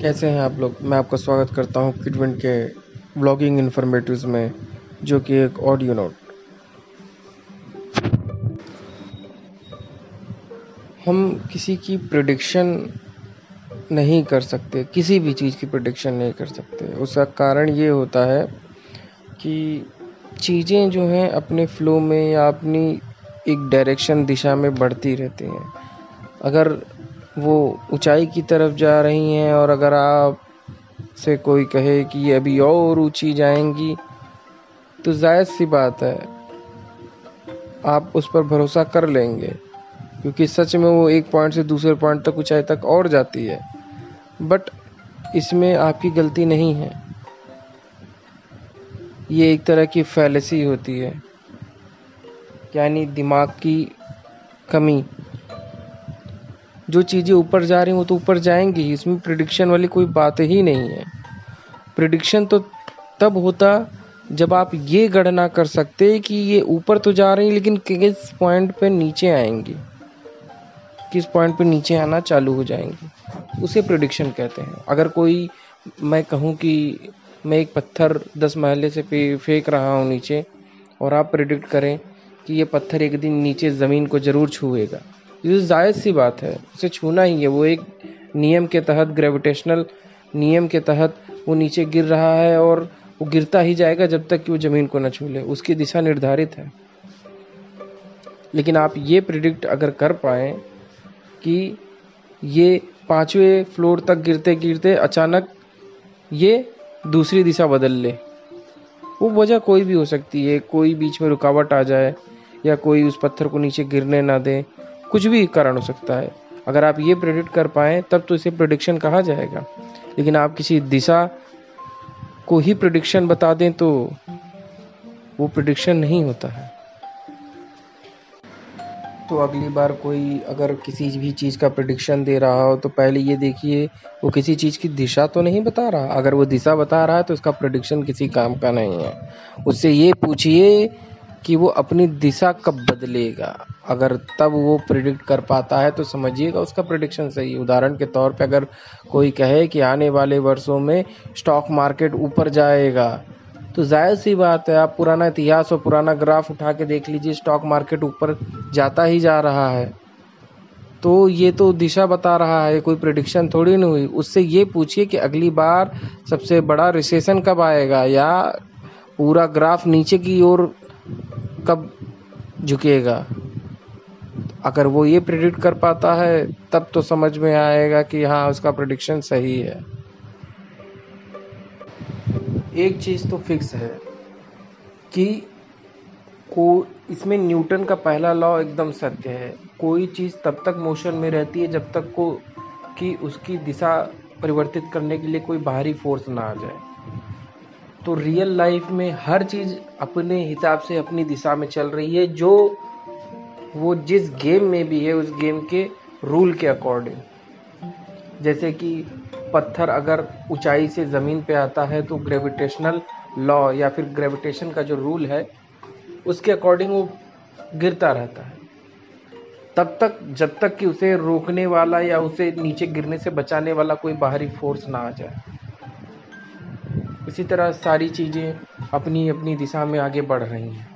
कैसे हैं आप लोग? मैं आपका स्वागत करता हूँ किडविंड के ब्लॉगिंग इन्फॉर्मेटिव्स में, जो कि एक ऑडियो नोट हम किसी की प्रिडिक्शन नहीं कर सकते, किसी भी चीज़ की प्रिडिक्शन नहीं कर सकते। उसका कारण ये होता है कि चीज़ें जो हैं अपने फ्लो में या अपनी एक डायरेक्शन दिशा में बढ़ती रहती हैं। अगर वो ऊंचाई की तरफ़ जा रही हैं और अगर आप से कोई कहे कि ये अभी और ऊँची जाएँगी तो जायज़ सी बात है, आप उस पर भरोसा कर लेंगे, क्योंकि सच में वो एक पॉइंट से दूसरे पॉइंट तक ऊंचाई तक और जाती है। बट इसमें आपकी गलती नहीं है। ये एक तरह की फैलेसी होती है, यानी दिमाग की कमी। जो चीज़ें ऊपर जा रही हैं, वो तो ऊपर जाएँगी इसमें प्रिडिक्शन वाली कोई बात ही नहीं है। प्रिडिक्शन तो तब होता जब आप ये गणना कर सकते कि ये ऊपर तो जा रही लेकिन किस पॉइंट पे नीचे आएँगी? किस पॉइंट पे नीचे आना चालू हो जाएँगी? उसे प्रिडिक्शन कहते हैं। अगर कोई, मैं कहूँ कि मैं एक पत्थर दस महले से फेंक रहा हूँ नीचे, और आप प्रिडिक्ट करें कि ये पत्थर एक दिन नीचे ज़मीन को ज़रूर छुएगा। ये तो जायज़ सी बात है। उसे छूना ही है। वो एक नियम के तहत ग्रेविटेशनल नियम के तहत वो नीचे गिर रहा है और वो गिरता ही जाएगा जब तक कि वो ज़मीन को न छू ले उसकी दिशा निर्धारित है। लेकिन आप ये प्रिडिक्ट अगर कर पाए कि ये पाँचवें फ्लोर तक गिरते गिरते अचानक ये दूसरी दिशा बदल ले। वो वजह कोई भी हो सकती है। कोई बीच में रुकावट आ जाए या कोई उस पत्थर को नीचे गिरने ना दे। कुछ भी कारण हो सकता है। अगर आप ये प्रेडिक्ट कर पाए, तब तो इसे प्रोडिक्शन कहा जाएगा। लेकिन आप किसी दिशा को ही प्रोडिक्शन बता दें तो वो प्रोडिक्शन नहीं होता है। तो अगली बार कोई अगर किसी भी चीज़ का प्रोडिक्शन दे रहा हो तो पहले ये देखिए, वो किसी चीज़ की दिशा तो नहीं बता रहा। अगर वो दिशा बता रहा है तो उसका प्रोडिक्शन किसी काम का नहीं है। उससे ये पूछिए कि वो अपनी दिशा कब बदलेगा। अगर तब वो प्रिडिक्ट कर पाता है तो समझिएगा उसका प्रिडिक्शन सही उदाहरण के तौर पे अगर कोई कहे कि आने वाले वर्षों में स्टॉक मार्केट ऊपर जाएगा तो ज़ाहिर सी बात है, आप पुराना इतिहास और पुराना ग्राफ उठा के देख लीजिए स्टॉक मार्केट ऊपर जाता ही जा रहा है। तो ये तो दिशा बता रहा है, कोई प्रिडिक्शन थोड़ी नहीं हुई। उससे ये पूछिए कि अगली बार सबसे बड़ा रिसेशन कब आएगा, या पूरा ग्राफ नीचे की ओर कब झुकेगा। अगर वो ये प्रिडिक्ट कर पाता है, तब तो समझ में आएगा कि हाँ उसका प्रडिक्शन सही है। एक चीज़ तो फिक्स है कि को, इसमें न्यूटन का पहला लॉ एकदम सत्य है। कोई चीज़ तब तक मोशन में रहती है जब तक को, कि उसकी दिशा परिवर्तित करने के लिए कोई बाहरी फोर्स ना आ जाए। तो रियल लाइफ में हर चीज़ अपने हिसाब से अपनी दिशा में चल रही है, जो वो जिस गेम में भी है, उस गेम के रूल के अकॉर्डिंग जैसे कि पत्थर अगर ऊंचाई से ज़मीन पे आता है तो ग्रेविटेशनल लॉ या फिर ग्रेविटेशन का जो रूल है, उसके अकॉर्डिंग वो गिरता रहता है. तब तक, जब तक कि उसे रोकने वाला या उसे नीचे गिरने से बचाने वाला कोई बाहरी फोर्स ना आ जाए. इसी तरह सारी चीज़ें अपनी अपनी दिशा में आगे बढ़ रही हैं.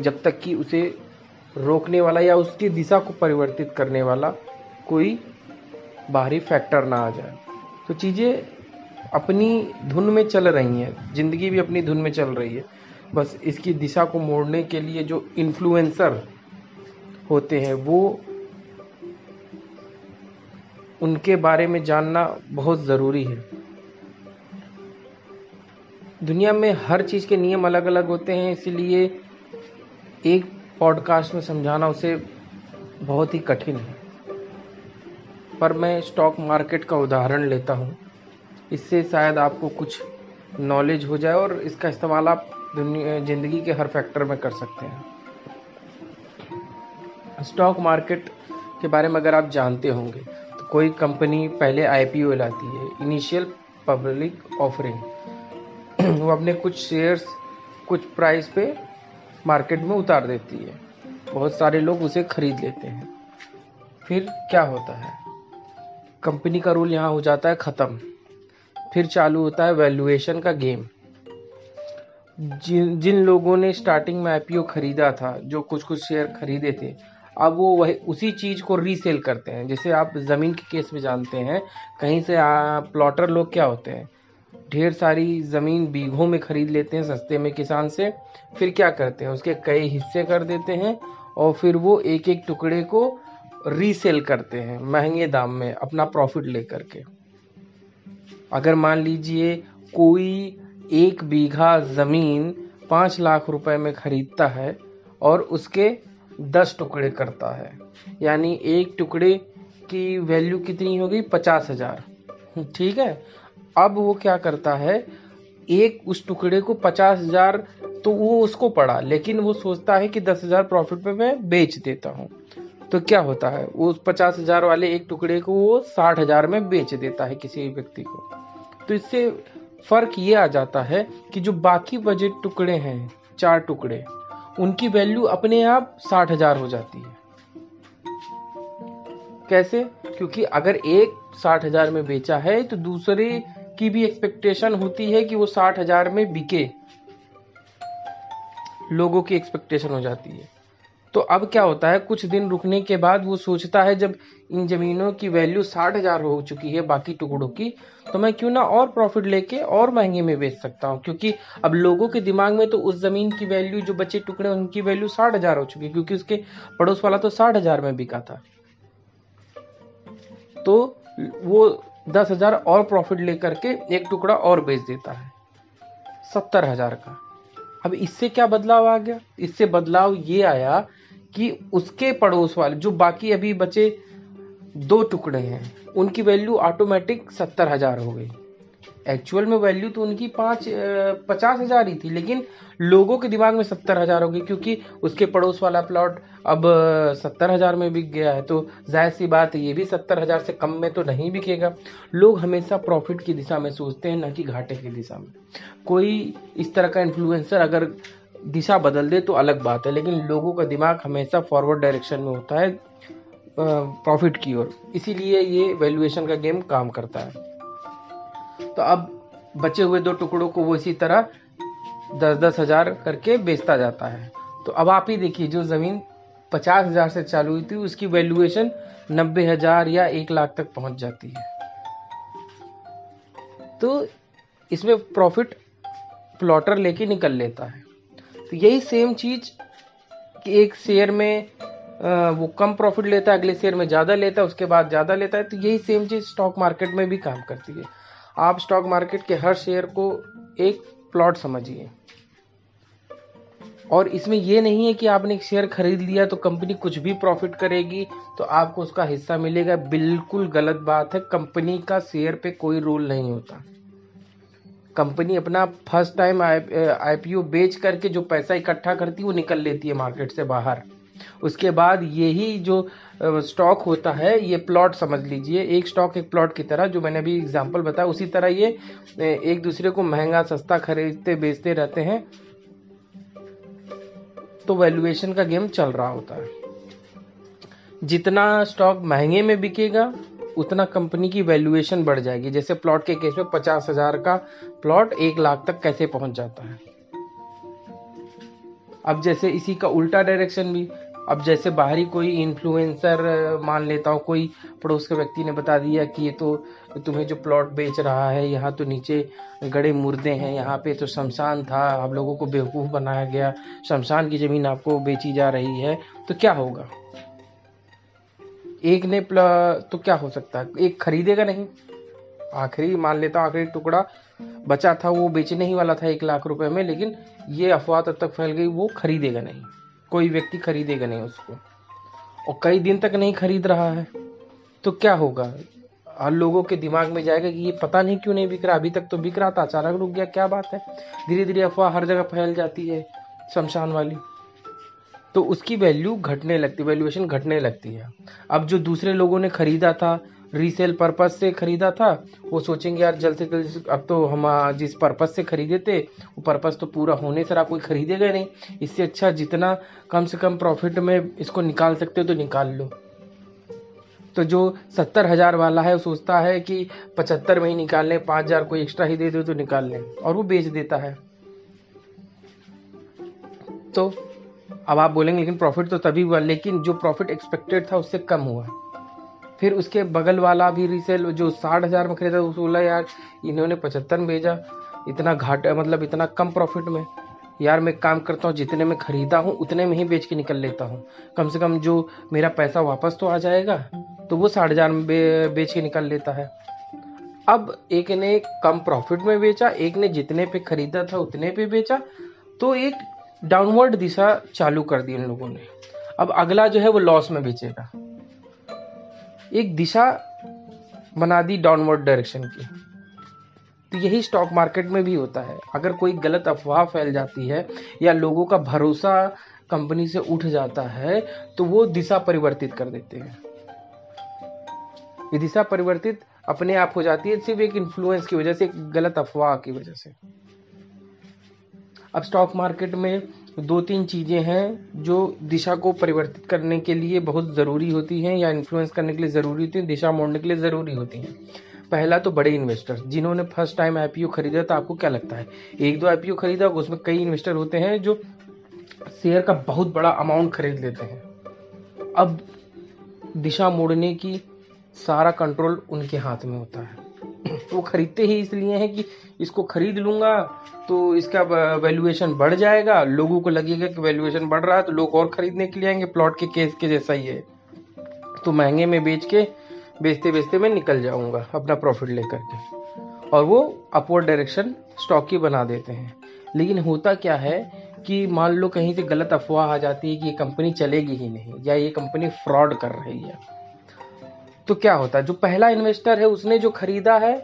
जब तक कि उसे रोकने वाला या उसकी दिशा को परिवर्तित करने वाला कोई बाहरी फैक्टर ना आ जाए। तो चीज़ें अपनी धुन में चल रही हैं, ज़िंदगी भी अपनी धुन में चल रही है। बस इसकी दिशा को मोड़ने के लिए जो इन्फ्लुएंसर होते हैं, वो उनके बारे में जानना बहुत ज़रूरी है। दुनिया में हर चीज़ के नियम अलग अलग होते हैं, इसलिए एक पॉडकास्ट में समझाना उसे बहुत ही कठिन है। पर मैं स्टॉक मार्केट का उदाहरण लेता हूँ। इससे शायद आपको कुछ नॉलेज हो जाए और इसका इस्तेमाल आप ज़िंदगी के हर फैक्टर में कर सकते हैं। स्टॉक मार्केट के बारे में अगर आप जानते होंगे तो कोई कंपनी पहले आईपीओ लाती है इनिशियल पब्लिक ऑफरिंग वो अपने कुछ शेयर्स कुछ प्राइस पे मार्केट में उतार देती है। बहुत सारे लोग उसे खरीद लेते हैं। फिर क्या होता है? कंपनी का रूल यहाँ हो जाता है ख़त्म। फिर चालू होता है वैल्यूएशन का गेम जिन जिन लोगों ने स्टार्टिंग में आईपीओ खरीदा था, जो कुछ कुछ शेयर खरीदे थे, अब वो वही, उसी चीज़ को रीसेल करते हैं। जैसे आप ज़मीन के केस में जानते हैं, कहीं से प्लॉटर लोग क्या होते हैं? ढेर सारी ज़मीन बीघों में खरीद लेते हैं सस्ते में किसान से। फिर क्या करते हैं? उसके कई हिस्से कर देते हैं और फिर वो एक एक टुकड़े को रीसेल करते हैं महँगे दाम में अपना प्रॉफिट लेकर के। अगर मान लीजिए कोई एक बीघा ज़मीन पाँच लाख रुपए में खरीदता है और उसके दस टुकड़े करता है, यानी एक टुकड़े की वैल्यू कितनी होगी पचास हज़ार। ठीक है? अब वो क्या करता है, एक उस टुकड़े को पचास हज़ार तो वो उसको पड़ा लेकिन वो सोचता है कि दस हज़ार प्रॉफिट पे मैं बेच देता हूँ। तो क्या होता है, वो पचास हज़ार वाले एक टुकड़े को वो साठ हज़ार में बेच देता है किसी व्यक्ति को। तो इससे फ़र्क ये आ जाता है कि जो बाकी बजट टुकड़े हैं, चार टुकड़े, उनकी वैल्यू अपने आप साठ हज़ार हो जाती है। कैसे? क्योंकि अगर एक साठ हज़ार में बेचा है तो दूसरे की भी एक्सपेक्टेशन होती है कि वो साठ हज़ार में बिके। लोगों की एक्सपेक्टेशन हो जाती है। तो अब क्या होता है, कुछ दिन रुकने के बाद वो सोचता है, जब इन जमीनों की वैल्यू साठ हज़ार हो चुकी है, बाकी टुकड़ों की तो मैं क्यों ना और प्रॉफिट लेके और महँगे में बेच सकता हूँ? क्योंकि अब लोगों के दिमाग में तो उस ज़मीन की वैल्यू जो बचे टुकड़े, उनकी वैल्यू साठ हज़ार हो चुकी है, क्योंकि उसके पड़ोस वाला तो साठ हज़ार में बिका था। तो वो दस हज़ार और प्रॉफिट लेकर के एक टुकड़ा और बेच देता है। सत्तर हज़ार का। अब इससे क्या बदलाव आ गया? इससे बदलाव ये आया कि उसके पड़ोस वाले, जो बाकी अभी बचे दो टुकड़े हैं, उनकी वैल्यू ऑटोमेटिक सत्तर हज़ार हो गई। एक्चुअल में वैल्यू तो उनकी पाँच पचास हज़ार ही थी, लेकिन लोगों के दिमाग में सत्तर हज़ार हो गई, क्योंकि उसके पड़ोस वाला प्लॉट अब सत्तर हज़ार में बिक गया है तो ज़ाहिर सी बात है, ये भी सत्तर हज़ार से कम में तो नहीं बिकेगा। लोग हमेशा प्रॉफिट की दिशा में सोचते हैं, ना कि घाटे की दिशा में। कोई इस तरह का इन्फ्लुएंसर अगर दिशा बदल दे तो अलग बात है, लेकिन लोगों का दिमाग हमेशा फॉरवर्ड डायरेक्शन में होता है प्रॉफिट की ओर। इसीलिए ये वैल्यूएशन का गेम काम करता है। तो अब बचे हुए दो टुकड़ों को वो इसी तरह दस दस हज़ार करके बेचता जाता है। तो अब आप ही देखिए, जो ज़मीन पचास हज़ार से चालू हुई थी, उसकी वैल्यूएशन नब्बे हज़ार या एक लाख तक पहुँच जाती है। तो इसमें प्रॉफिट प्लॉटर लेके निकल लेता है। तो यही सेम चीज़ कि एक शेयर में वो कम प्रॉफिट लेता है, अगले शेयर में ज़्यादा लेता है, उसके बाद ज़्यादा लेता है तो यही सेम चीज़ स्टॉक मार्केट में भी काम करती है। आप स्टॉक मार्केट के हर शेयर को एक प्लॉट समझिए। और इसमें यह नहीं है कि आपने एक शेयर खरीद लिया तो कंपनी कुछ भी प्रॉफिट करेगी तो आपको उसका हिस्सा मिलेगा। बिल्कुल गलत बात है कंपनी का शेयर पे कोई रोल नहीं होता। कंपनी अपना फ़र्स्ट टाइम आईपीओ बेच करके जो पैसा इकट्ठा करती है, वो निकल लेती है मार्केट से बाहर। उसके बाद यही जो स्टॉक होता है, ये प्लॉट समझ लीजिए। एक स्टॉक एक प्लॉट की तरह, जो मैंने अभी एग्जांपल बताया, उसी तरह ये एक दूसरे को महँगा, सस्ता खरीदते, बेचते रहते हैं तो वैल्यूएशन का गेम चल रहा होता है। जितना स्टॉक महँगे में बिकेगा, उतना कंपनी की वैल्यूएशन बढ़ जाएगी। जैसे प्लॉट के केस में पचास हज़ार का प्लॉट एक लाख तक कैसे पहुँच जाता है। अब जैसे इसी का उल्टा डायरेक्शन भी अब जैसे बाहरी कोई इन्फ्लुएंसर मान लेता हूँ, कोई पड़ोस के व्यक्ति ने बता दिया कि ये तो तुम्हें जो प्लॉट बेच रहा है, यहाँ तो नीचे गड़े मुर्दे हैं, यहाँ पे तो शमशान था, आप लोगों को बेवकूफ़ बनाया गया, शमशान की ज़मीन आपको बेची जा रही है तो क्या होगा? एक ने तो क्या हो सकता है? एक खरीदेगा नहीं। आखिरी, मान लेता हूँ, आखिरी टुकड़ा बचा था, वो बेचने ही वाला था एक लाख रुपए में, लेकिन ये अफवाह तब तक फैल गई, वो खरीदेगा नहीं। कोई व्यक्ति खरीदेगा नहीं उसको। और कई दिन तक नहीं खरीद रहा है तो क्या होगा? हर लोगों के दिमाग में जाएगा कि ये पता नहीं क्यों नहीं बिक रहा। अभी तक तो बिक रहा था, अचानक रुक गया, क्या बात है? धीरे धीरे अफवाह हर जगह फैल जाती है, शमशान वाली। तो उसकी वैल्यू घटने लगती वैल्यूएशन घटने लगती है। अब जो दूसरे लोगों ने खरीदा था रीसेल पर्पज से खरीदा था। वो सोचेंगे, यार, जल्द से जल्द अब तो हम जिस पर्पज से खरीदे थे, वो पर्पज तो पूरा होने से कोई खरीदेगा नहीं। इससे अच्छा जितना कम से कम प्रॉफिट में इसको निकाल सकते हो तो निकाल लो। तो जो सत्तर हज़ार वाला है, वो सोचता है कि पचहत्तर में ही निकाल लें, पाँच हज़ार कोई एक्स्ट्रा ही दे दो तो निकाल लें, और वो बेच देता है। तो अब आप बोलेंगे, लेकिन प्रॉफिट तो तभी हुआ, लेकिन जो प्रॉफिट एक्सपेक्टेड था, उससे कम हुआ। फिर उसके बगल वाला भी रीसेल जो साठ हज़ार में खरीदा उसको बोला यार इन्होंने पचहत्तर में भेजा। इतना घाट मतलब इतना कम प्रॉफिट में। यार मैं काम करता हूँ जितने में खरीदा हूँ उतने में ही बेच के निकल लेता हूँ। कम से कम जो मेरा पैसा वापस तो आ जाएगा तो वो साठ हज़ार में बे, बेच के निकल लेता है। अब एक ने कम प्रॉफिट में बेचा एक ने जितने पे खरीदा था उतने पे बेचा। तो एक डाउनवर्ड दिशा चालू कर दी इन लोगों ने। अब अगला जो है वो लॉस में बेचेगा। एक दिशा बना दी डाउनवर्ड डायरेक्शन की। तो यही स्टॉक मार्केट में भी होता है। अगर कोई गलत अफवाह फैल जाती है या लोगों का भरोसा कंपनी से उठ जाता है तो वो दिशा परिवर्तित कर देते हैं। ये दिशा परिवर्तित अपने आप हो जाती है सिर्फ़ एक इन्फ्लुएंस की वजह से, एक गलत अफवाह की वजह से। अब स्टॉक मार्केट में दो तीन चीज़ें हैं जो दिशा को परिवर्तित करने के लिए बहुत ज़रूरी होती हैं या इन्फ्लुएंस करने के लिए ज़रूरी होती हैं, दिशा मोड़ने के लिए ज़रूरी होती हैं। पहला तो बड़े इन्वेस्टर जिन्होंने फ़र्स्ट टाइम आईपीओ खरीदा तो आपको क्या लगता है? एक दो आईपीओ खरीदा, उसमें कई इन्वेस्टर होते हैं जो शेयर का बहुत बड़ा अमाउंट खरीद लेते हैं। अब दिशा मोड़ने की सारा कंट्रोल उनके हाथ में होता है। वो खरीदते ही इसलिए हैं कि इसको खरीद लूँगा तो इसका वैल्यूएशन बढ़ जाएगा। लोगों को लगेगा कि वैल्यूएशन बढ़ रहा है तो लोग और खरीदने के लिए आएँगे। प्लॉट के केस के जैसा ही है। तो महँगे में बेच के बेचते बेचते मैं निकल जाऊँगा अपना प्रॉफिट लेकर के। और वो अपवर्ड डायरेक्शन स्टॉक की बना देते हैं। लेकिन होता क्या है कि मान लो कहीं से गलत अफवाह आ जाती है कि ये कंपनी चलेगी ही नहीं, या ये कंपनी फ्रॉड कर रही है। तो क्या होता है? जो पहला इन्वेस्टर है, उसने जो खरीदा है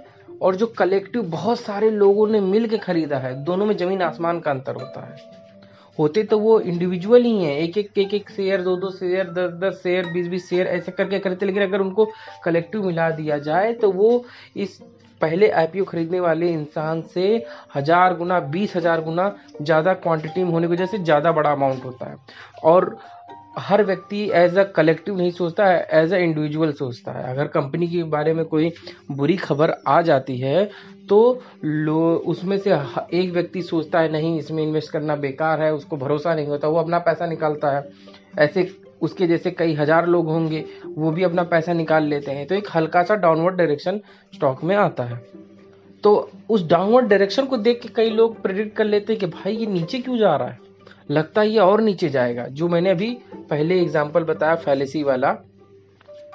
और जो कलेक्टिव बहुत सारे लोगों ने मिल के खरीदा है, दोनों में ज़मीन आसमान का अंतर होता है। होते तो वो इंडिविजुअल ही हैं एक एक एक एक शेयर दो दो शेयर दस दस शेयर बीस बीस शेयर ऐसे करके खरीदते, लेकिन अगर उनको कलेक्टिव मिला दिया जाए तो वो इस पहले आईपीओ खरीदने वाले इंसान से हज़ार गुना, बीस हज़ार गुना ज़्यादा क्वांटिटी में होने की वजह से ज़्यादा बड़ा अमाउंट होता है। और हर व्यक्ति एज अ कलेक्टिव नहीं सोचता है एज अ इंडिविजुअल सोचता है। अगर कंपनी के बारे में कोई बुरी खबर आ जाती है तो लो, उसमें से एक व्यक्ति सोचता है, नहीं, इसमें इन्वेस्ट करना बेकार है, उसको भरोसा नहीं होता, वो अपना पैसा निकालता है। ऐसे उसके जैसे कई हज़ार लोग होंगे, वो भी अपना पैसा निकाल लेते हैं। तो एक हल्का सा डाउनवर्ड डायरेक्शन स्टॉक में आता है। तो उस डाउनवर्ड डायरेक्शन को देख के कई लोग प्रेडिक्ट कर लेते हैं कि भाई, ये नीचे क्यों जा रहा है? लगता ही और नीचे जाएगा। जो मैंने अभी पहले एग्ज़ाम्पल बताया फैलेसी वाला,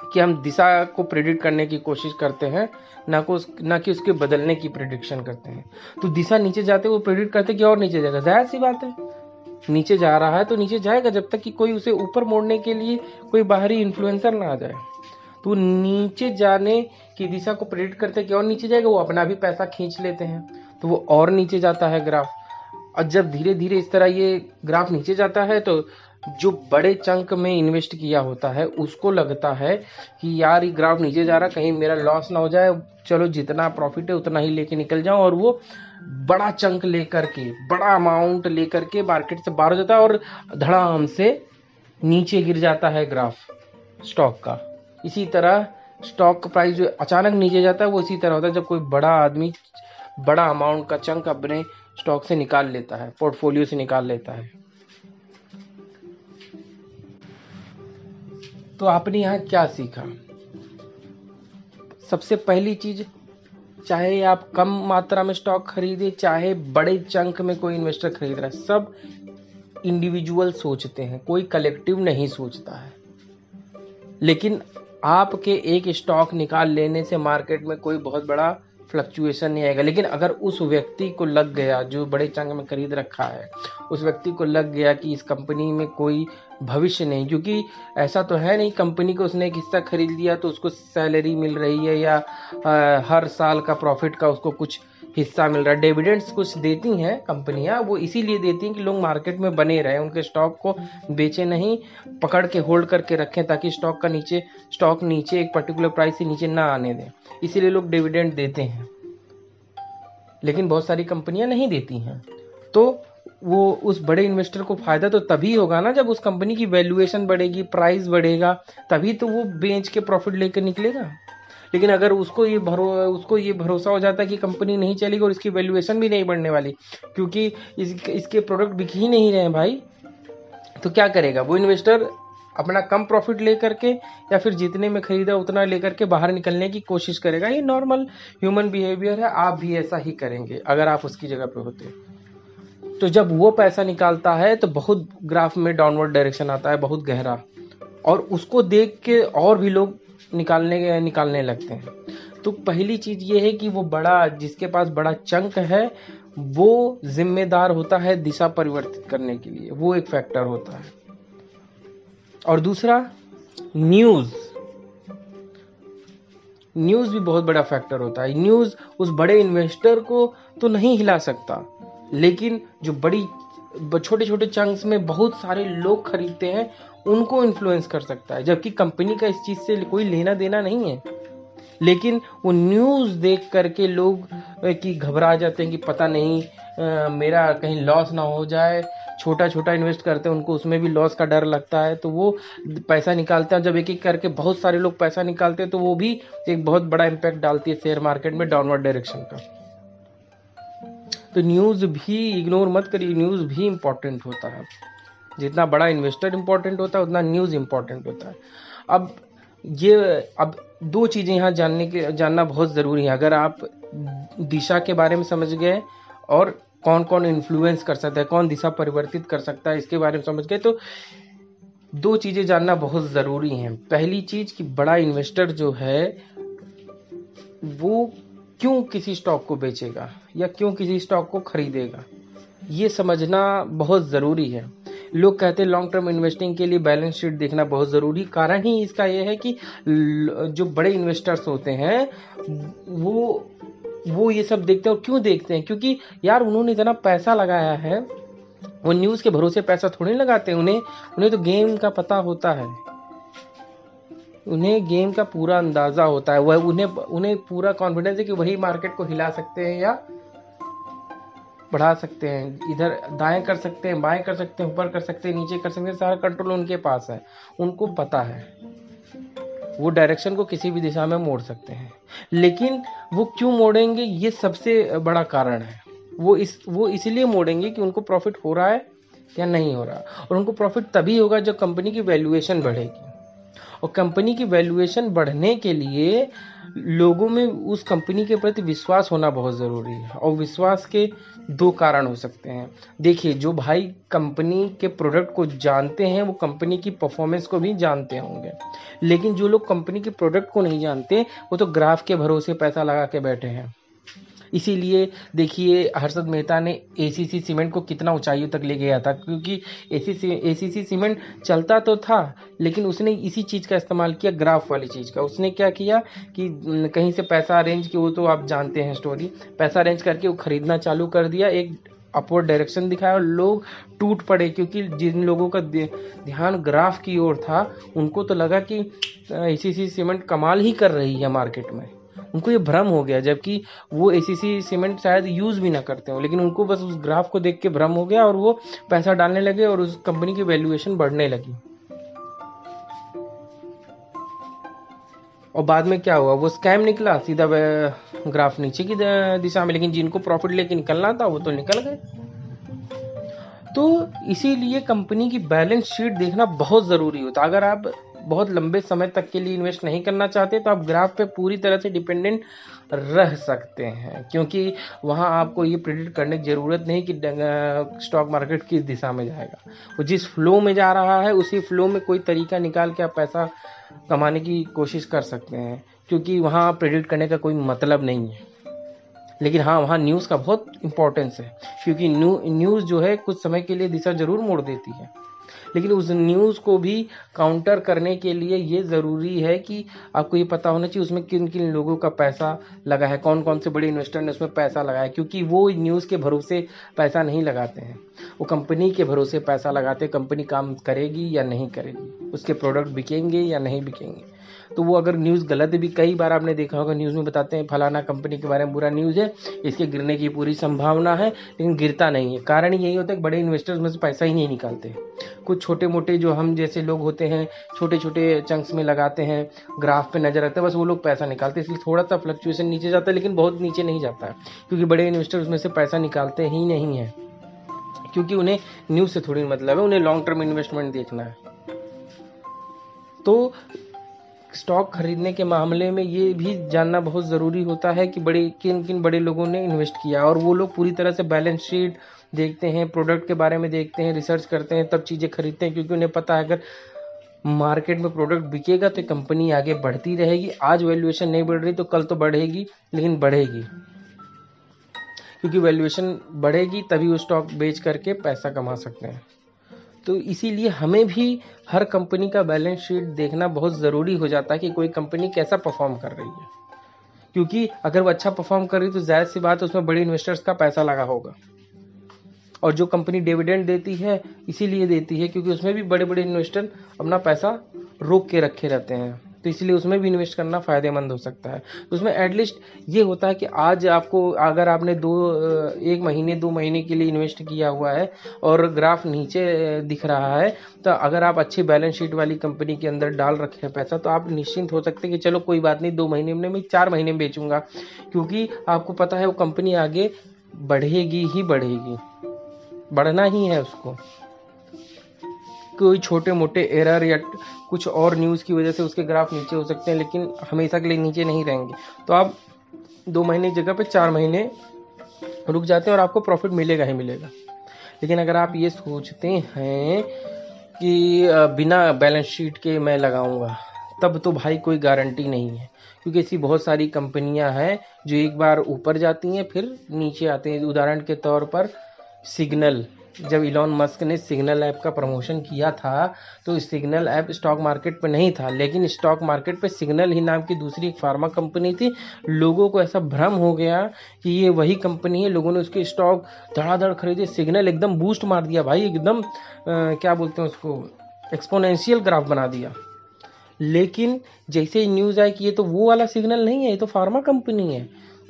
कि हम दिशा को प्रिडिक्ट करने की कोशिश करते हैं, ना को ना कि उसके बदलने की प्रिडिक्शन करते हैं। तो दिशा नीचे जाते वो प्रिडिक्ट करते कि और नीचे जाएगा। ज़ाहिर सी बात है, नीचे जा रहा है तो नीचे जाएगा, जब तक कि कोई उसे ऊपर मोड़ने के लिए कोई बाहरी इन्फ्लुएंसर ना आ जाए। तो नीचे जाने की दिशा को प्रिडिक्ट करते कि और नीचे जाएगा, वो अपना भी पैसा खींच लेते हैं। तो वो और नीचे जाता है ग्राफ और जब धीरे धीरे इस तरह ये ग्राफ नीचे जाता है तो जो बड़े चंक में इन्वेस्ट किया होता है, उसको लगता है कि यार, ये ग्राफ नीचे जा रहा, कहीं मेरा लॉस ना हो जाए, चलो जितना प्रॉफिट है, उतना ही लेके निकल जाऊँ। और वो बड़ा चंक लेकर के, बड़ा अमाउंट लेकर के मार्केट से बाहर हो जाता है और धड़ाम से नीचे गिर जाता है ग्राफ स्टॉक का। इसी तरह स्टॉक का प्राइस जो अचानक नीचे जाता है, वो इसी तरह होता है। जब कोई बड़ा आदमी, बड़ा अमाउंट का चंक अपने स्टॉक से निकाल लेता है, पोर्टफोलियो से निकाल लेता है। तो आपने यहाँ क्या सीखा? सबसे पहली चीज़, चाहे आप कम मात्रा में स्टॉक खरीदे, चाहे बड़े चंक में कोई इन्वेस्टर खरीद रहा है, सब इंडिविजुअल सोचते हैं, कोई कलेक्टिव नहीं सोचता है। लेकिन आपके एक स्टॉक निकाल लेने से मार्केट में कोई बहुत बड़ा फ्लक्चुएशन नहीं आएगा। लेकिन अगर उस व्यक्ति को लग गया जो बड़े चंग में खरीद रखा है उस व्यक्ति को लग गया कि इस कंपनी में कोई भविष्य नहीं क्योंकि ऐसा तो है नहीं कंपनी को उसने एक हिस्सा खरीद लिया तो उसको सैलरी मिल रही है या आ, हर साल का प्रॉफिट का उसको कुछ हिस्सा मिल रहा है। डिविडेंड्स कुछ देती हैं कंपनियाँ, वो इसीलिए देती हैं कि लोग मार्केट में बने रहें, उनके स्टॉक को बेचे नहीं, पकड़ के होल्ड करके रखें ताकि स्टॉक का नीचे स्टॉक नीचे एक पर्टिकुलर प्राइस से नीचे ना आने दें। इसीलिए लोग डिविडेंड देते हैं। लेकिन बहुत सारी कंपनियाँ नहीं देती हैं। तो वो उस बड़े इन्वेस्टर को फ़ायदा तो तभी होगा ना जब उस कंपनी की वैल्यूएशन बढ़ेगी प्राइस बढ़ेगा, तभी तो वो बेच के प्रॉफिट लेकर निकलेगा। लेकिन अगर उसको ये भरो उसको ये भरोसा हो जाता है कि कंपनी नहीं चलेगी और इसकी वैल्यूएशन भी नहीं बढ़ने वाली क्योंकि इस, इसके प्रोडक्ट बिक ही नहीं रहे हैं भाई तो क्या करेगा? वो इन्वेस्टर अपना कम प्रॉफिट लेकर के या फिर जितने में खरीदा उतना लेकर के बाहर निकलने की कोशिश करेगा। ये नॉर्मल ह्यूमन बिहेवियर है आप भी ऐसा ही करेंगे अगर आप उसकी जगह पे होते। तो जब वो पैसा निकालता है तो बहुत ग्राफ में डाउनवर्ड डायरेक्शन आता है बहुत गहरा। और उसको देख के और भी लोग निकालने निकालने लगते हैं। तो पहली चीज़ ये है कि वो बड़ा, जिसके पास बड़ा चंक है, वो जिम्मेदार होता है दिशा परिवर्तित करने के लिए। वो एक फैक्टर होता है। और दूसरा न्यूज़ न्यूज़ भी बहुत बड़ा फैक्टर होता है। न्यूज़ उस बड़े इन्वेस्टर को तो नहीं हिला सकता, लेकिन जो बड़ी छोटे छोटे चंक्स में बहुत सारे लोग खरीदते हैं उनको इन्फ्लुएंस कर सकता है। जबकि कंपनी का इस चीज़ से कोई लेना देना नहीं है। लेकिन वो न्यूज़ देख करके लोग की घबरा जाते हैं कि पता नहीं आ, मेरा कहीं लॉस ना हो जाए। छोटा छोटा इन्वेस्ट करते हैं उनको उसमें भी लॉस का डर लगता है। तो वो पैसा निकालते हैं। जब एक एक करके बहुत सारे लोग पैसा निकालते हैं तो वो भी एक बहुत बड़ा इम्पैक्ट डालती है शेयर मार्केट में डाउनवर्ड डायरेक्शन का। तो न्यूज़ भी इग्नोर मत करिए न्यूज़ भी इम्पोर्टेंट होता है। जितना बड़ा इन्वेस्टर इंपॉर्टेंट होता है, उतना न्यूज़ इंपॉर्टेंट होता है। अब ये, अब दो चीज़ें यहाँ जानने के, जानना बहुत ज़रूरी है। अगर आप दिशा के बारे में समझ गए और कौन कौन इन्फ्लुएंस कर सकता है, कौन दिशा परिवर्तित कर सकता है, इसके बारे में समझ गए तो दो चीज़ें जानना बहुत ज़रूरी हैं। पहली चीज़ कि बड़ा इन्वेस्टर जो है, वो क्यों किसी स्टॉक को बेचेगा या क्यों किसी स्टॉक को खरीदेगा? ये समझना बहुत ज़रूरी है। लोग कहते हैं लॉन्ग टर्म इन्वेस्टिंग के लिए बैलेंस शीट देखना बहुत ज़रूरी। कारण ही इसका यह है कि जो बड़े इन्वेस्टर्स होते हैं, वो वो ये सब देखते हैं और क्यों देखते हैं? क्योंकि यार उन्होंने इतना पैसा लगाया है, वो न्यूज़ के भरोसे पैसा थोड़ी लगाते हैं उन्हें। उन्हें तो गेम का पता होता है। उन्हें गेम का पूरा अंदाज़ा होता है। वह उन्हें उन्हें पूरा कॉन्फिडेंस है कि वही मार्केट को हिला सकते हैं या बढ़ा सकते हैं। इधर दाएँ कर सकते हैं, बाएँ कर सकते हैं, ऊपर कर सकते हैं, नीचे कर सकते हैं, सारा कंट्रोल उनके पास है। उनको पता है। वो डायरेक्शन को किसी भी दिशा में मोड़ सकते हैं। लेकिन वो क्यों मोड़ेंगे, ये सबसे बड़ा कारण है। वो इस, वो इसलिए मोड़ेंगे कि उनको प्रॉफिट हो रहा है या नहीं हो रहा। और उनको प्रॉफिट तभी होगा जब कंपनी की वैल्यूएशन बढ़ेगी। और कंपनी की वैल्यूएशन बढ़ने के लिए लोगों में उस कंपनी के प्रति विश्वास होना बहुत ज़रूरी है और विश्वास के दो कारण हो सकते हैं। देखिए, जो भाई कंपनी के प्रोडक्ट को जानते हैं, वो कंपनी की परफॉर्मेंस को भी जानते होंगे। लेकिन जो लोग कंपनी के प्रोडक्ट को नहीं जानते, वो तो ग्राफ के भरोसे पैसा लगा के बैठे हैं। इसीलिए देखिए, हर्षद मेहता ने एसीसी सीमेंट को कितना ऊंचाइयों तक ले गया था, क्योंकि एसीसी सी सीमेंट चलता तो था, लेकिन उसने इसी चीज़ का इस्तेमाल किया, ग्राफ वाली चीज़ का। उसने क्या किया कि कहीं से पैसा अरेंज किया वो तो आप जानते हैं स्टोरी पैसा अरेंज करके वो खरीदना चालू कर दिया, एक अपवर्ड डायरेक्शन दिखाया और लोग टूट पड़े, क्योंकि जिन लोगों का ध्यान ग्राफ की ओर था, उनको तो लगा कि एसीसी सीमेंट कमाल ही कर रही है मार्केट में। उनको ये भ्रम हो गया, जबकि वो एसीसी सीमेंट शायद यूज़ भी ना करते हो, लेकिन उनको बस उस ग्राफ को देख के भ्रम हो गया और वो पैसा डालने लगे और उस कंपनी की वैल्यूएशन बढ़ने लगी। और बाद में क्या हुआ? वो स्कैम निकला सीधा ग्राफ नीचे की दिशा में, लेकिन जिनको प्रॉफिट लेके निकलना था, वो तो निकल गए। तो इसीलिए कंपनी की बैलेंस शीट देखना बहुत ज़रूरी होता। है अगर आप बहुत लंबे समय तक के लिए इन्वेस्ट नहीं करना चाहते तो आप ग्राफ पे पूरी तरह से डिपेंडेंट रह सकते हैं, क्योंकि वहाँ आपको ये प्रिडिक्ट करने की ज़रूरत नहीं कि स्टॉक मार्केट किस दिशा में जाएगा। वो जिस फ्लो में जा रहा है, उसी फ्लो में कोई तरीका निकाल के आप पैसा कमाने की कोशिश कर सकते हैं, क्योंकि वहाँ प्रिडिक्ट करने का कोई मतलब नहीं है। लेकिन हाँ वहाँ न्यूज़ का बहुत इंपॉर्टेंस है, क्योंकि न्यू न्यूज़ जो है कुछ समय के लिए दिशा ज़रूर मोड़ देती है। लेकिन उस न्यूज़ को भी काउंटर करने के लिए ये ज़रूरी है कि आपको ये पता होना चाहिए उसमें किन किन लोगों का पैसा लगा है कौन कौन से बड़े इन्वेस्टर ने उसमें पैसा लगाया क्योंकि वो न्यूज़ के भरोसे पैसा नहीं लगाते हैं। वो कंपनी के भरोसे पैसा लगाते कंपनी काम करेगी या नहीं करेगी, उसके प्रोडक्ट बिकेंगे या नहीं बिकेंगे। तो वो अगर न्यूज़ गलत भी, कई बार आपने देखा होगा न्यूज़ में बताते हैं, फलाना कंपनी के बारे में बुरा न्यूज़ है, इसके गिरने की पूरी संभावना है, लेकिन गिरता नहीं है। कारण यही होता है कि बड़े इन्वेस्टर्स में से पैसा ही नहीं निकालते। कुछ छोटे मोटे जो हम जैसे लोग होते हैं छोटे छोटे चंक्स में लगाते हैं ग्राफ पे नज़र रखते हैं, बस वो लोग पैसा निकालते हैं। इसलिए थोड़ा सा फ्लक्चुएशन नीचे जाता है, लेकिन बहुत नीचे नहीं जाता है। क्योंकि बड़े इन्वेस्टर उसमें से पैसा निकालते ही नहीं है। क्योंकि उन्हें न्यूज़ से थोड़ी मतलब है, उन्हें लॉन्ग टर्म इन्वेस्टमेंट देखना है। तो स्टॉक खरीदने के मामले में ये भी जानना बहुत ज़रूरी होता है कि बड़े, किन किन बड़े लोगों ने इन्वेस्ट किया। और वो लोग पूरी तरह से बैलेंस शीट देखते हैं प्रोडक्ट के बारे में देखते हैं रिसर्च करते हैं, तब चीज़ें खरीदते हैं, क्योंकि उन्हें पता है अगर मार्केट में प्रोडक्ट बिकेगा तो कंपनी आगे बढ़ती रहेगी। आज वैल्यूएशन नहीं बढ़ रही तो कल तो बढ़ेगी, लेकिन बढ़ेगी। क्योंकि वैल्यूएशन बढ़ेगी, तभी वो स्टॉक बेच करके पैसा कमा सकते हैं। तो इसीलिए हमें भी हर कंपनी का बैलेंस शीट देखना बहुत ज़रूरी हो जाता है कि कोई कंपनी कैसा परफॉर्म कर रही है। क्योंकि अगर वो अच्छा परफॉर्म कर रही है तो ज़ाहिर सी बात उसमें बड़े इन्वेस्टर्स का पैसा लगा होगा। और जो कंपनी डिविडेंड देती है, इसीलिए देती है, क्योंकि उसमें भी बड़े बड़े इन्वेस्टर अपना पैसा रोक के रखे रहते हैं। तो इसलिए उसमें भी इन्वेस्ट करना फ़ायदेमंद हो सकता है। तो उसमें एटलीस्ट ये होता है कि आज आपको अगर आपने दो एक महीने, दो महीने के लिए इन्वेस्ट किया हुआ है और ग्राफ नीचे दिख रहा है तो अगर आप अच्छी बैलेंस शीट वाली कंपनी के अंदर डाल रखे हैं पैसा तो आप निश्चिंत हो सकते हैं कि चलो कोई बात नहीं, दो महीने में मैं चार महीने में बेचूँगा। क्योंकि आपको पता है वो कंपनी आगे बढ़ेगी ही बढ़ेगी। बढ़ना ही है उसको। कोई छोटे मोटे एरर या कुछ और न्यूज़ की वजह से उसके ग्राफ नीचे हो सकते हैं, लेकिन हमेशा के लिए नीचे नहीं रहेंगे। तो आप दो महीने जगह पे चार महीने रुक जाते हैं और आपको प्रॉफिट मिलेगा ही मिलेगा। लेकिन अगर आप ये सोचते हैं कि बिना बैलेंस शीट के मैं लगाऊँगा, तब तो भाई कोई गारंटी नहीं है। क्योंकि ऐसी बहुत सारी कंपनियाँ हैं जो एक बार ऊपर जाती हैं, फिर नीचे आते हैं। उदाहरण के तौर पर सिग्नल। जब इलॉन मस्क ने सिग्नल ऐप का प्रमोशन किया था तो सिग्नल ऐप स्टॉक मार्केट पर नहीं था, लेकिन स्टॉक मार्केट पर सिग्नल ही नाम की दूसरी फार्मा कंपनी थी। लोगों को ऐसा भ्रम हो गया कि ये वही कंपनी है, लोगों ने उसके स्टॉक धड़ाधड़ खरीदे सिग्नल एकदम बूस्ट मार दिया। भाई, एकदम क्या बोलते हैं उसको एक्सपोनेंशियल ग्राफ बना दिया। लेकिन जैसे न्यूज़ आई कि ये तो वो वाला सिग्नल नहीं है, ये तो फार्मा कंपनी है,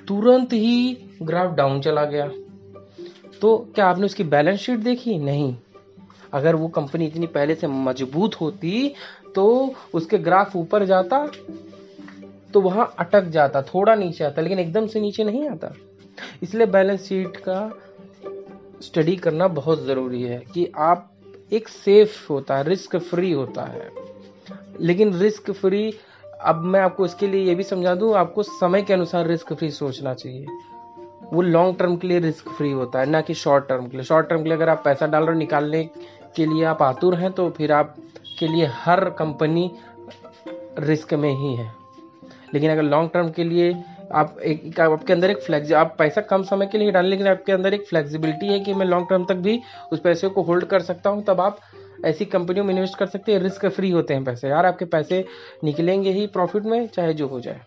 तुरंत ही ग्राफ डाउन चला गया। तो क्या आपने उसकी बैलेंस शीट देखी? नहीं। अगर वो कंपनी इतनी पहले से मज़बूत होती तो उसके ग्राफ ऊपर जाता तो वहाँ अटक जाता, थोड़ा नीचे आता, लेकिन एकदम से नीचे नहीं आता। इसलिए बैलेंस शीट का स्टडी करना बहुत ज़रूरी है कि आप एक सेफ़ होता है, रिस्क फ्री होता है। लेकिन रिस्क फ्री, अब मैं आपको इसके लिए ये भी समझा दूँ, आपको समय के अनुसार रिस्क फ्री सोचना चाहिए। वो लॉन्ग टर्म के लिए रिस्क फ्री होता है, ना कि शॉर्ट टर्म के लिए। शॉर्ट टर्म के लिए अगर आप पैसा डाल रहे हो निकालने के लिए आप आतुर हैं तो फिर आप के लिए हर कंपनी रिस्क में ही है। लेकिन अगर लॉन्ग टर्म के लिए आप एक आपके अंदर एक फ्लेक्स आप पैसा कम समय के लिए डालें, लेकिन आपके अंदर एक फ्लेक्सिबिलिटी है कि मैं लॉन्ग टर्म तक भी उस पैसे को होल्ड कर सकता हूँ, तब आप ऐसी कंपनियों में इन्वेस्ट कर सकते हैं। रिस्क फ्री होते हैं पैसे। यार, आपके पैसे निकलेंगे ही प्रॉफिट में, चाहे जो हो जाए।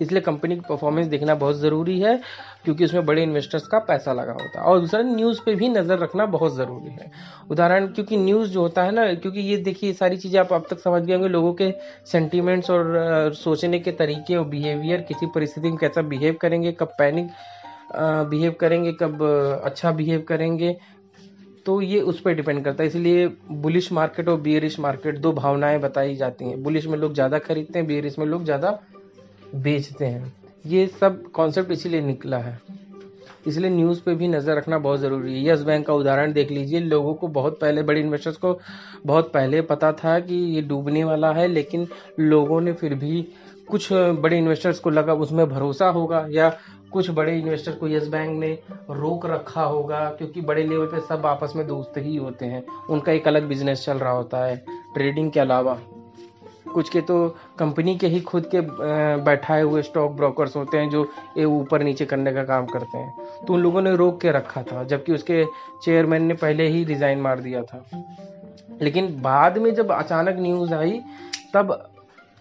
इसलिए कंपनी की परफॉर्मेंस देखना बहुत ज़रूरी है, क्योंकि उसमें बड़े इन्वेस्टर्स का पैसा लगा होता है। और दूसरा न्यूज़ पे भी नज़र रखना बहुत ज़रूरी है। उदाहरण, क्योंकि न्यूज़ जो होता है ना, क्योंकि ये देखिए सारी चीज़ें आप अब तक समझ गए होंगे, लोगों के सेंटीमेंट्स और सोचने के तरीके और बिहेवियर किसी परिस्थिति में कैसा बिहेव करेंगे, कब पैनिक बिहेव करेंगे, कब अच्छा बिहेव करेंगे तो ये उस पर डिपेंड करता है। इसलिए बुलिश मार्केट और बियरिश मार्केट दो भावनाएँ बताई जाती हैं। बुलिश में लोग ज़्यादा खरीदते हैं बियरिश में लोग ज़्यादा बेचते हैं। ये सब कॉन्सेप्ट इसीलिए निकला है। इसलिए न्यूज़ पे भी नज़र रखना बहुत ज़रूरी है। यस बैंक का उदाहरण देख लीजिए। लोगों को बहुत पहले, बड़े इन्वेस्टर्स को बहुत पहले पता था कि ये डूबने वाला है, लेकिन लोगों ने फिर भी कुछ बड़े इन्वेस्टर्स को लगा उसमें भरोसा होगा, या कुछ बड़े इन्वेस्टर को यस बैंक ने रोक रखा होगा, क्योंकि बड़े लेवल पे सब आपस में दोस्त ही होते हैं। उनका एक अलग बिज़नेस चल रहा होता है। ट्रेडिंग के अलावा। कुछ के तो कंपनी के ही खुद के बैठाए हुए स्टॉक ब्रोकर्स होते हैं जो ये ऊपर नीचे करने का काम करते हैं। तो उन लोगों ने रोक के रखा था, जबकि उसके चेयरमैन ने पहले ही रिजाइन मार दिया था। लेकिन बाद में जब अचानक न्यूज़ आई, तब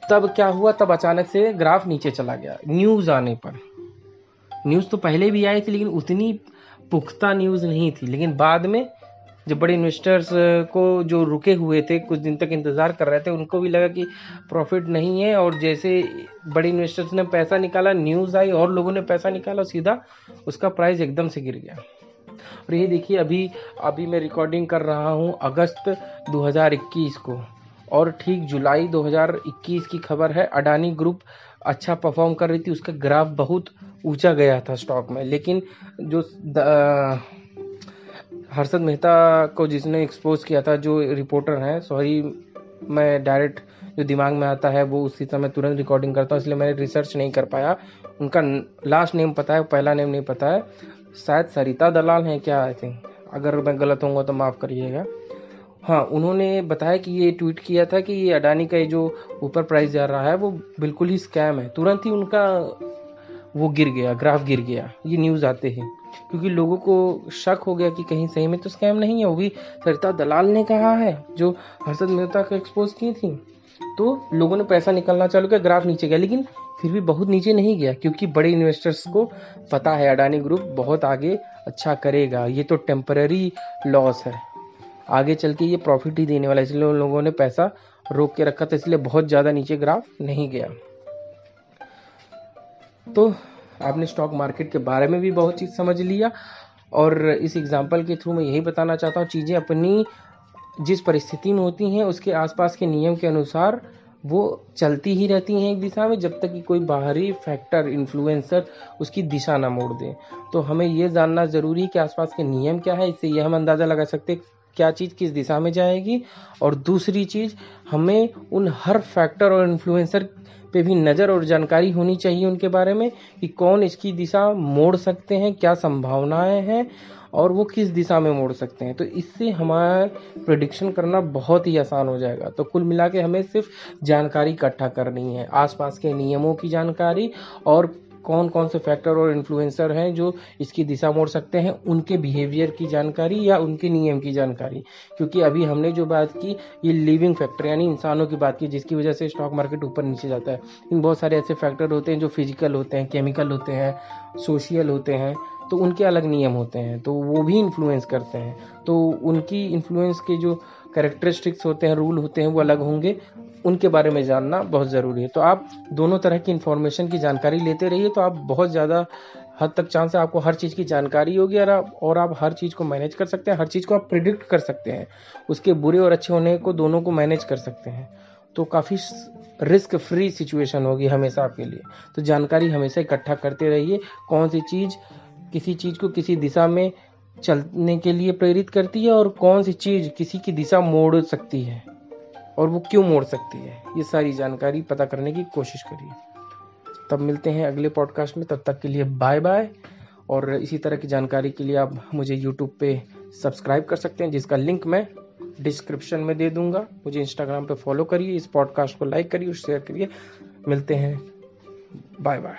तब क्या हुआ? तब अचानक से ग्राफ नीचे चला गया न्यूज़ आने पर। न्यूज़ तो पहले भी आई थी, लेकिन उतनी पुख्ता न्यूज़ नहीं थी। लेकिन बाद में जब बड़े इन्वेस्टर्स को जो रुके हुए थे, कुछ दिन तक इंतज़ार कर रहे थे, उनको भी लगा कि प्रॉफिट नहीं है और जैसे बड़े इन्वेस्टर्स ने पैसा निकाला न्यूज़ आई, और लोगों ने पैसा निकाला, सीधा उसका प्राइस एकदम से गिर गया। और ये देखिए, अभी अभी मैं रिकॉर्डिंग कर रहा हूँ अगस्त 2021 को और ठीक जुलाई 2021 की खबर है, अडानी ग्रुप अच्छा परफॉर्म कर रही थी, उसका ग्राफ बहुत ऊँचा गया था स्टॉक में, लेकिन जो हर्षद मेहता को जिसने एक्सपोज किया था, जो रिपोर्टर हैं सॉरी मैं डायरेक्ट जो दिमाग में आता है, वो उसी समय तुरंत रिकॉर्डिंग करता हूँ, इसलिए मैंने रिसर्च नहीं कर पाया। उनका लास्ट नेम पता है, पहला नेम नहीं पता है। शायद सरिता दलाल हैं क्या आई थिंक अगर मैं गलत होऊँगा तो माफ़ करिएगा। हाँ उन्होंने बताया कि ये ट्वीट किया था कि ये अडानी का ये जो ऊपर प्राइस जा रहा है, वो बिल्कुल ही स्कैम है। तुरंत ही उनका वो गिर गया, ग्राफ गिर गया, ये न्यूज़ आते हैं। क्योंकि लोगों को शक हो गया कि कहीं सही में तो स्कैम नहीं है, वो भी सरिता दलाल ने कहा है, जो हर्षद मेहता को एक्सपोज की थी। तो लोगों ने पैसा निकलना चालू किया, ग्राफ नीचे गया, लेकिन फिर भी बहुत नीचे नहीं गया, क्योंकि बड़े इन्वेस्टर्स को पता है, अडानी ग्रुप बहुत आगे अच्छा करेगा, ये तो टेम्पररी लॉस है। आगे चल के ये प्रॉफिट ही देने वाला है, इसलिए उन लोगों ने पैसा रोक के रखा था, इसलिए बहुत ज़्यादा नीचे ग्राफ नहीं गया। तो आपने स्टॉक मार्केट के बारे में भी बहुत चीज़ समझ लिया और इस एग्ज़ाम्पल के थ्रू मैं यही बताना चाहता हूँ, चीज़ें अपनी जिस परिस्थिति में होती हैं, उसके आसपास के नियम के अनुसार वो चलती ही रहती हैं एक दिशा में, जब तक कि कोई बाहरी फैक्टर इन्फ्लुएंसर उसकी दिशा ना मोड़ दे। तो हमें ये जानना ज़रूरी है कि आसपास के नियम क्या है, इससे यह हम अंदाज़ा लगा सकते क्या चीज़ किस दिशा में जाएगी? और दूसरी चीज़, हमें उन हर फैक्टर और इन्फ्लुएंसर पे भी नज़र और जानकारी होनी चाहिए उनके बारे में कि कौन इसकी दिशा मोड़ सकते हैं, क्या संभावनाएँ हैं और वो किस दिशा में मोड़ सकते हैं। तो इससे हमारा प्रोडिक्शन करना बहुत ही आसान हो जाएगा। तो कुल मिला के हमें सिर्फ़ जानकारी इकट्ठा करनी है, आसपास के नियमों की जानकारी और कौन कौन से फैक्टर और इन्फ्लुएंसर हैं जो इसकी दिशा मोड़ सकते हैं, उनके बिहेवियर की जानकारी या उनके नियम की जानकारी? क्योंकि अभी हमने जो बात की, ये लिविंग फैक्टर यानी इंसानों की बात की, जिसकी वजह से स्टॉक मार्केट ऊपर नीचे जाता है। इन बहुत सारे ऐसे फैक्टर होते हैं जो फ़िज़िकल होते हैं केमिकल होते हैं सोशियल होते हैं तो उनके अलग नियम होते हैं तो वो भी इन्फ्लुएंस करते हैं। तो उनकी इन्फ्लुएंस के जो करेक्टरिस्टिक्स होते हैं रूल होते हैं, वो अलग होंगे। उनके बारे में जानना बहुत ज़रूरी है। तो आप दोनों तरह की इन्फॉर्मेशन की जानकारी लेते रहिए तो आप बहुत ज़्यादा हद तक चांस है आपको हर चीज़ की जानकारी होगी और आप और आप हर चीज़ को मैनेज कर सकते हैं, हर चीज़ को आप प्रिडिक्ट कर सकते हैं। उसके बुरे और अच्छे होने को दोनों को मैनेज कर सकते हैं। तो काफ़ी रिस्क फ्री सिचुएशन होगी हमेशा आपके लिए। तो जानकारी हमेशा इकट्ठा करते रहिए। कौन सी चीज़ किसी चीज़ को किसी दिशा में चलने के लिए प्रेरित करती है और कौन सी चीज़ किसी की दिशा मोड़ सकती है। और वो क्यों मोड़ सकती है? ये सारी जानकारी पता करने की कोशिश करिए। तब मिलते हैं अगले पॉडकास्ट में। तब तक के लिए बाय बाय और इसी तरह की जानकारी के लिए आप मुझे यूट्यूब पे सब्सक्राइब कर सकते हैं, जिसका लिंक मैं डिस्क्रिप्शन में दे दूँगा। मुझे इंस्टाग्राम पे फॉलो करिए, इस पॉडकास्ट को लाइक करिए और शेयर करिए। मिलते हैं। Bye bye